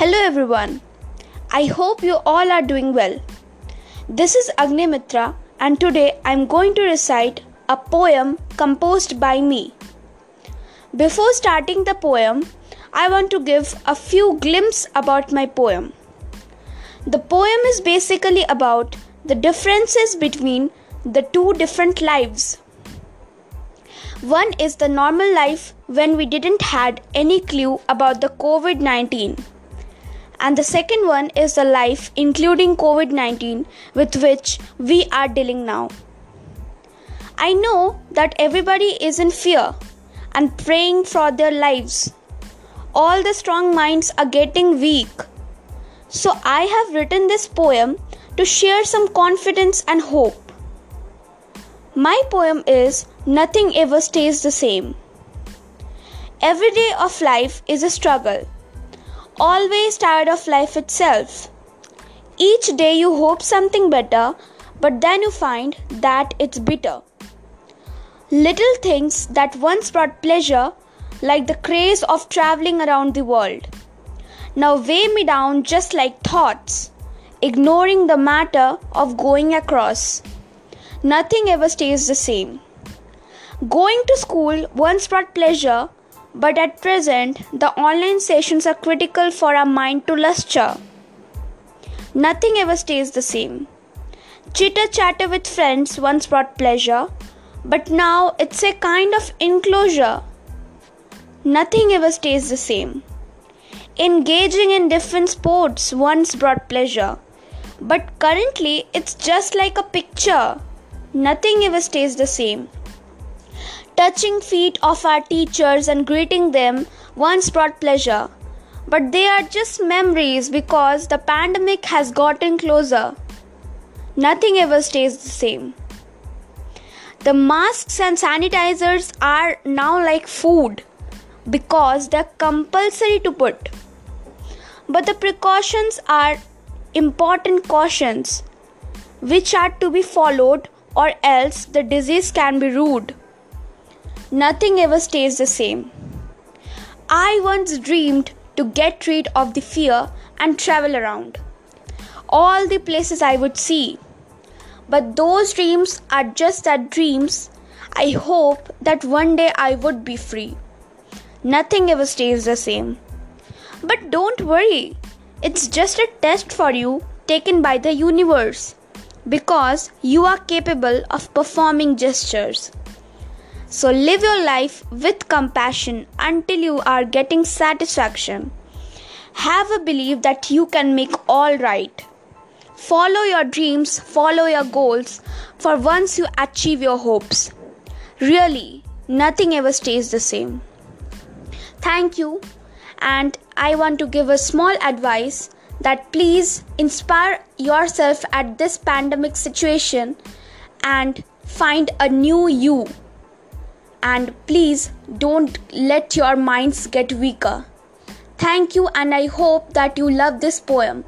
Hello everyone. I hope you all are doing well. This is Agni Mitra and today I am going to recite a poem composed by me. Before starting the poem, I want to give a few glimpses about my poem. The poem is basically about the differences between the two different lives. One is the normal life when we didn't had any clue about the COVID-19. And the second one is the life including COVID-19 with which we are dealing now. I know that everybody is in fear and praying for their lives. All the strong minds are getting weak. So I have written this poem to share some confidence and hope. My poem is Nothing Ever Stays the Same. Every day of life is a struggle, always tired of life itself. Each day you hope something better, but then you find that it's bitter. Little things that once brought pleasure, like the craze of traveling around the world, now weigh me down just like thoughts, ignoring the matter of going across. Nothing ever stays the same. Going to school once brought pleasure, but at present, the online sessions are critical for our mind to lustre. Nothing ever stays the same. Chitter chatter with friends once brought pleasure, but now it's a kind of enclosure. Nothing ever stays the same. Engaging in different sports once brought pleasure, but currently it's just like a picture. Nothing ever stays the same. Touching feet of our teachers and greeting them once brought pleasure, but they are just memories because the pandemic has gotten closer. Nothing ever stays the same. The masks and sanitizers are now like food because they're compulsory to put. But the precautions are important cautions which are to be followed or else the disease can be rude. Nothing ever stays the same. I once dreamed to get rid of the fear and travel around all the places I would see. But those dreams are just that dreams. I hope that one day I would be free. Nothing ever stays the same. But don't worry, it's just a test for you taken by the universe because you are capable of performing gestures. So live your life with compassion until you are getting satisfaction. Have a belief that you can make all right. Follow your dreams, follow your goals, for once you achieve your hopes. Really, nothing ever stays the same. Thank you, and I want to give a small advice that please inspire yourself at this pandemic situation and find a new you. And please don't let your minds get weaker. Thank you, and I hope that you love this poem.